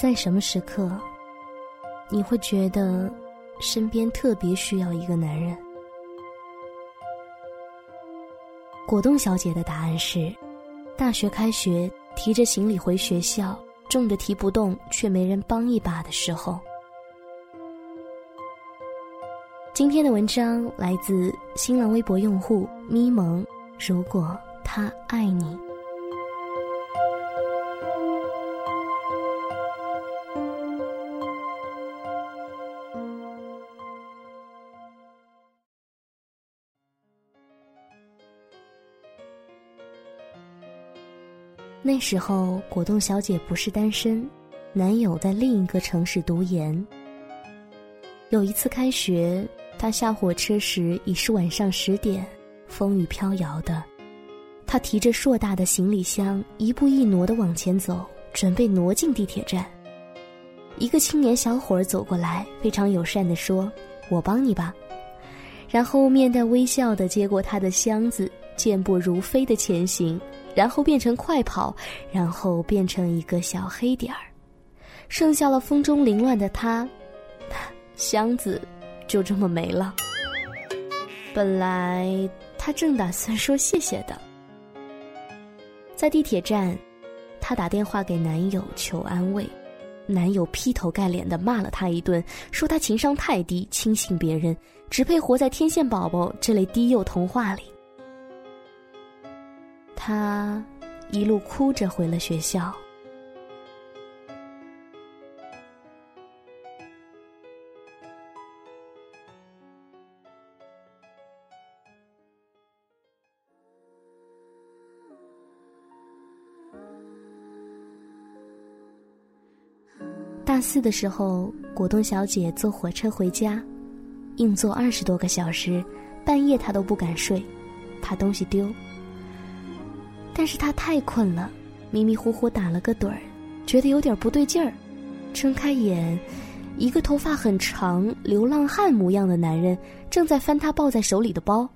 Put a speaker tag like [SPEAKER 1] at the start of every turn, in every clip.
[SPEAKER 1] 在什么时刻，你会觉得身边特别需要一个男人？果冻小姐的答案是：大学开学，提着行李回学校，重的提不动，却没人帮一把的时候。今天的文章来自新浪微博用户咪蒙。如果他爱你。那时候，果冻小姐不是单身，男友在另一个城市读研。有一次开学，她下火车时已是晚上十点，风雨飘摇的。她提着硕大的行李箱，一步一挪的往前走，准备挪进地铁站。一个青年小伙儿走过来，非常友善地说：“我帮你吧。”然后面带微笑地接过他的箱子，健步如飞地前行。然后变成快跑，然后变成一个小黑点儿，剩下了风中凌乱的他，箱子就这么没了。本来他正打算说谢谢的，在地铁站，他打电话给男友求安慰，男友劈头盖脸的骂了他一顿，说他情商太低，轻信别人，只配活在天线宝宝这类低幼童话里。他一路哭着回了学校。大四的时候，果冻小姐坐火车回家，硬坐二十多个小时，半夜她都不敢睡，怕东西丢。但是他太困了，迷迷糊糊打了个盹儿，觉得有点不对劲儿，睁开眼，一个头发很长、流浪汉模样的男人正在翻他抱在手里的包，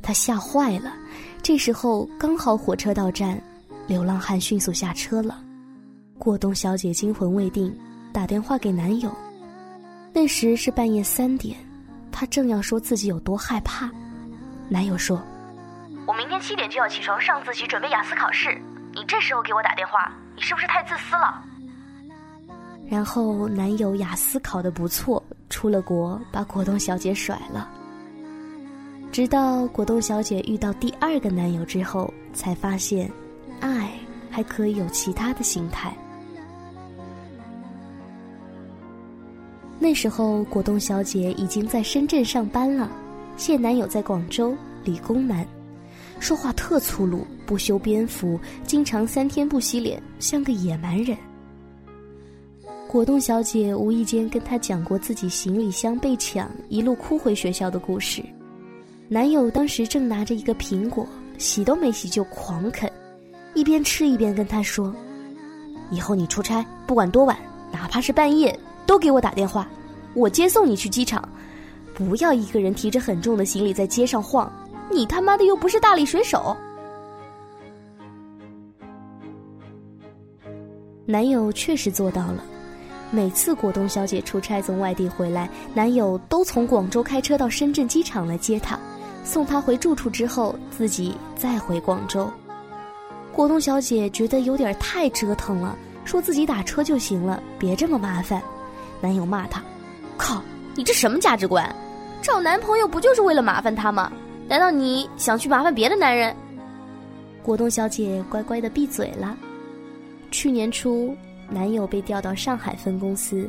[SPEAKER 1] 他吓坏了。这时候刚好火车到站，流浪汉迅速下车了。过冬小姐惊魂未定，打电话给男友。那时是半夜三点，她正要说自己有多害怕，男友说。
[SPEAKER 2] 我明天七点就要起床上自习准备雅思考试，你这时候给我打电话，你是不是太自私了？
[SPEAKER 1] 然后男友雅思考的不错，出了国把果冻小姐甩了。直到果冻小姐遇到第二个男友之后，才发现，爱还可以有其他的形态。那时候果冻小姐已经在深圳上班了，现男友在广州理工男。说话特粗鲁，不修边幅，经常三天不洗脸，像个野蛮人。果冻小姐无意间跟他讲过自己行李箱被抢，一路哭回学校的故事。男友当时正拿着一个苹果，洗都没洗就狂啃，一边吃一边跟他说：“以后你出差不管多晚，哪怕是半夜，都给我打电话，我接送你去机场，不要一个人提着很重的行李在街上晃。”你他妈的又不是大力水手！男友确实做到了，每次果冻小姐出差从外地回来，男友都从广州开车到深圳机场来接她，送她回住处之后，自己再回广州。果冻小姐觉得有点太折腾了，说自己打车就行了，别这么麻烦。男友骂她：“靠，你这什么价值观？找男朋友不就是为了麻烦他吗？”难道你想去麻烦别的男人？果冻小姐乖乖的闭嘴了。去年初，男友被调到上海分公司，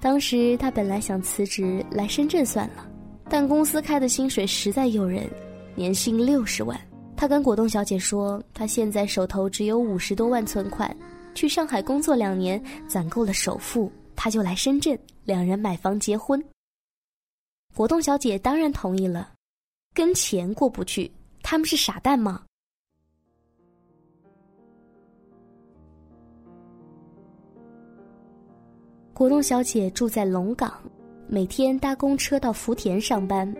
[SPEAKER 1] 当时她本来想辞职来深圳算了，但公司开的薪水实在诱人，年薪六十万。她跟果冻小姐说，她现在手头只有五十多万存款，去上海工作两年，攒够了首付，她就来深圳，两人买房结婚。果冻小姐当然同意了。跟钱过不去，他们是傻蛋吗？果冻小姐住在龙岗，每天搭公车到福田上班。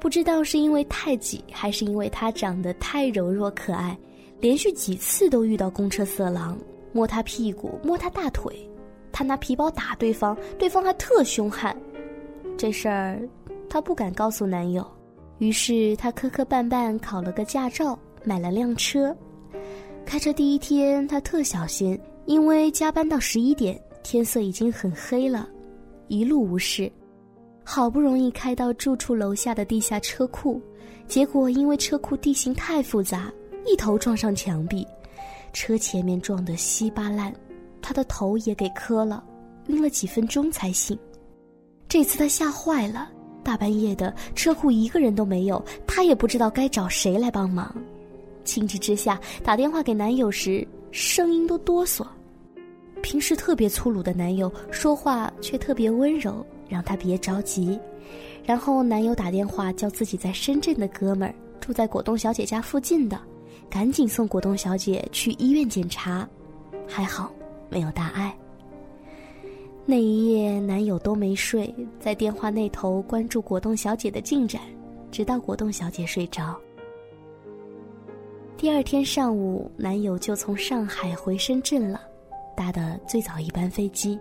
[SPEAKER 1] 不知道是因为太挤，还是因为她长得太柔弱可爱，连续几次都遇到公车色狼，摸她屁股，摸她大腿，
[SPEAKER 3] 他拿皮包打对方，对方还特凶悍。这事儿，她不敢告诉男友，于是他磕磕绊绊考了个驾照，买了辆车。开车第一天，他特小心，因为加班到十一点，天色已经很黑了，一路无事。好不容易开到住处楼下的地下车库，结果因为车库地形太复杂，一头撞上墙壁，车前面撞得稀巴烂，他的头也给磕了，晕了几分钟才醒。这次他吓坏了，大半夜的车库一个人都没有，她也不知道该找谁来帮忙。情急之下打电话给男友时，声音都哆嗦。平时特别粗鲁的男友说话却特别温柔。让她别着急，然后男友打电话叫自己在深圳的哥们儿住在果冻小姐家附近的，赶紧送果冻小姐去医院检查，还好没有大碍。那一夜男友都没睡，在电话那头关注果冻小姐的进展，直到果冻小姐睡着。第二天上午，男友就从上海回深圳了，搭的最早一班飞机，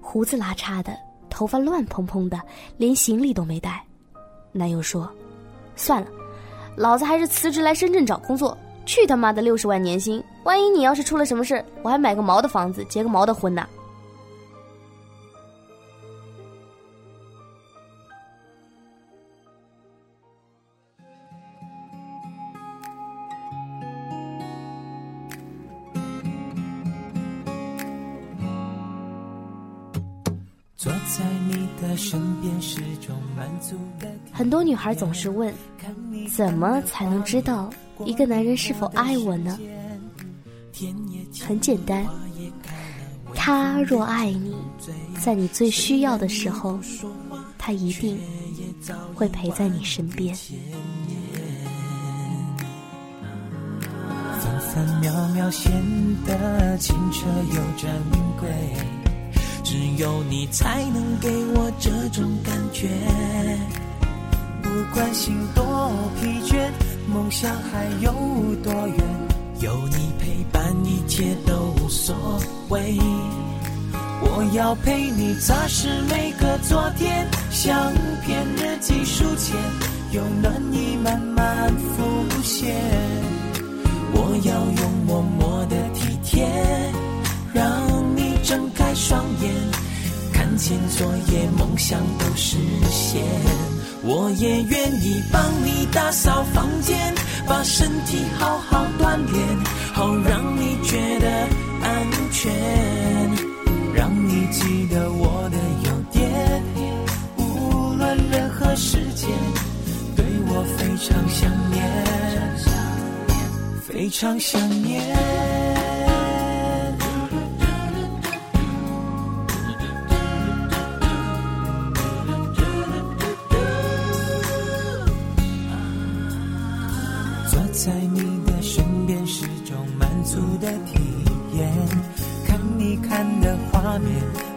[SPEAKER 3] 胡子拉碴的。头发乱蓬蓬的，连行李都没带。男友说：“算了，老子还是辞职来深圳找工作。去他妈的六十万年薪！万一你要是出了什么事我还买个毛的房子，结个毛的婚呢。”很多女孩总是问，怎么才能知道一个男人是否爱我呢？很简单，他若爱你，在你最需要的时候，他一定会陪在你身边。分分秒秒显得清澈又珍贵。只有你才能给我这种感觉，不管心多疲倦，梦想还有多远，有你陪伴，一切都无所谓。我要陪你擦拭每个昨天，相片日记书签，有暖意慢慢浮现。我要用默默的体贴，让。睁开双眼，看见昨夜梦想都实现。我也愿意帮你打扫房间，把身体好好锻炼，好让你觉得安全，让你记得我的优点。无论任何时间，对我非常想念，非常想念。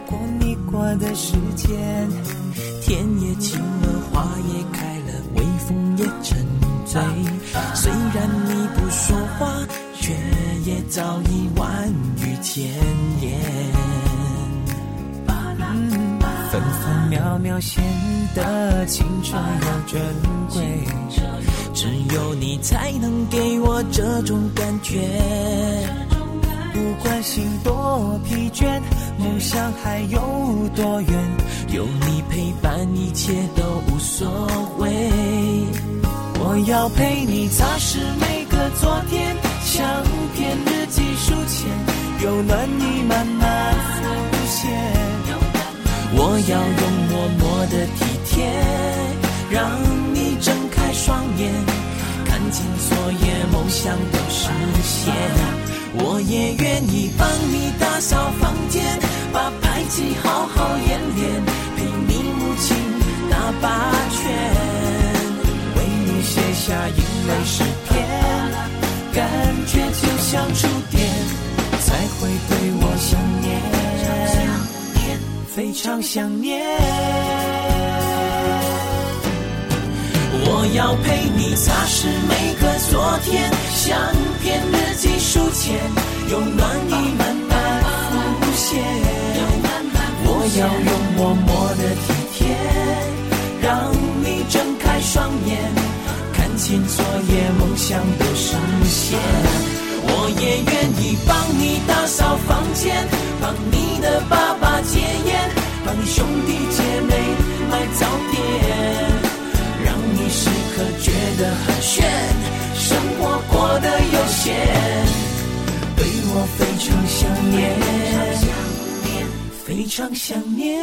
[SPEAKER 3] 过你过的时间，天也晴了，花也开了，微风也沉醉。虽然你不说话，却也早已万语千言。分分秒秒显得青春又珍贵，只有你才能给我这种感觉。不管心多疲倦，梦想还有多远，有你陪伴，一切都无所谓。我要陪你擦拭每个昨天，相片、日记、书签，有暖意慢慢浮现。我要用默默的体贴，让你睁开双眼，看见昨夜梦想都实现。我也愿意帮你打扫房间，把牌记好好演练，陪你母亲打八拳，为你写下英美诗篇，感觉就像触电，才会对我想念，非常想念。我要陪你擦拭每个昨天，相片、计书前，用暖意慢慢浮现。我要用默默的体贴，让你睁开双眼，看清昨夜梦想的实现。我也愿意帮你打扫房间，帮你。非常想念非常想念。非常想念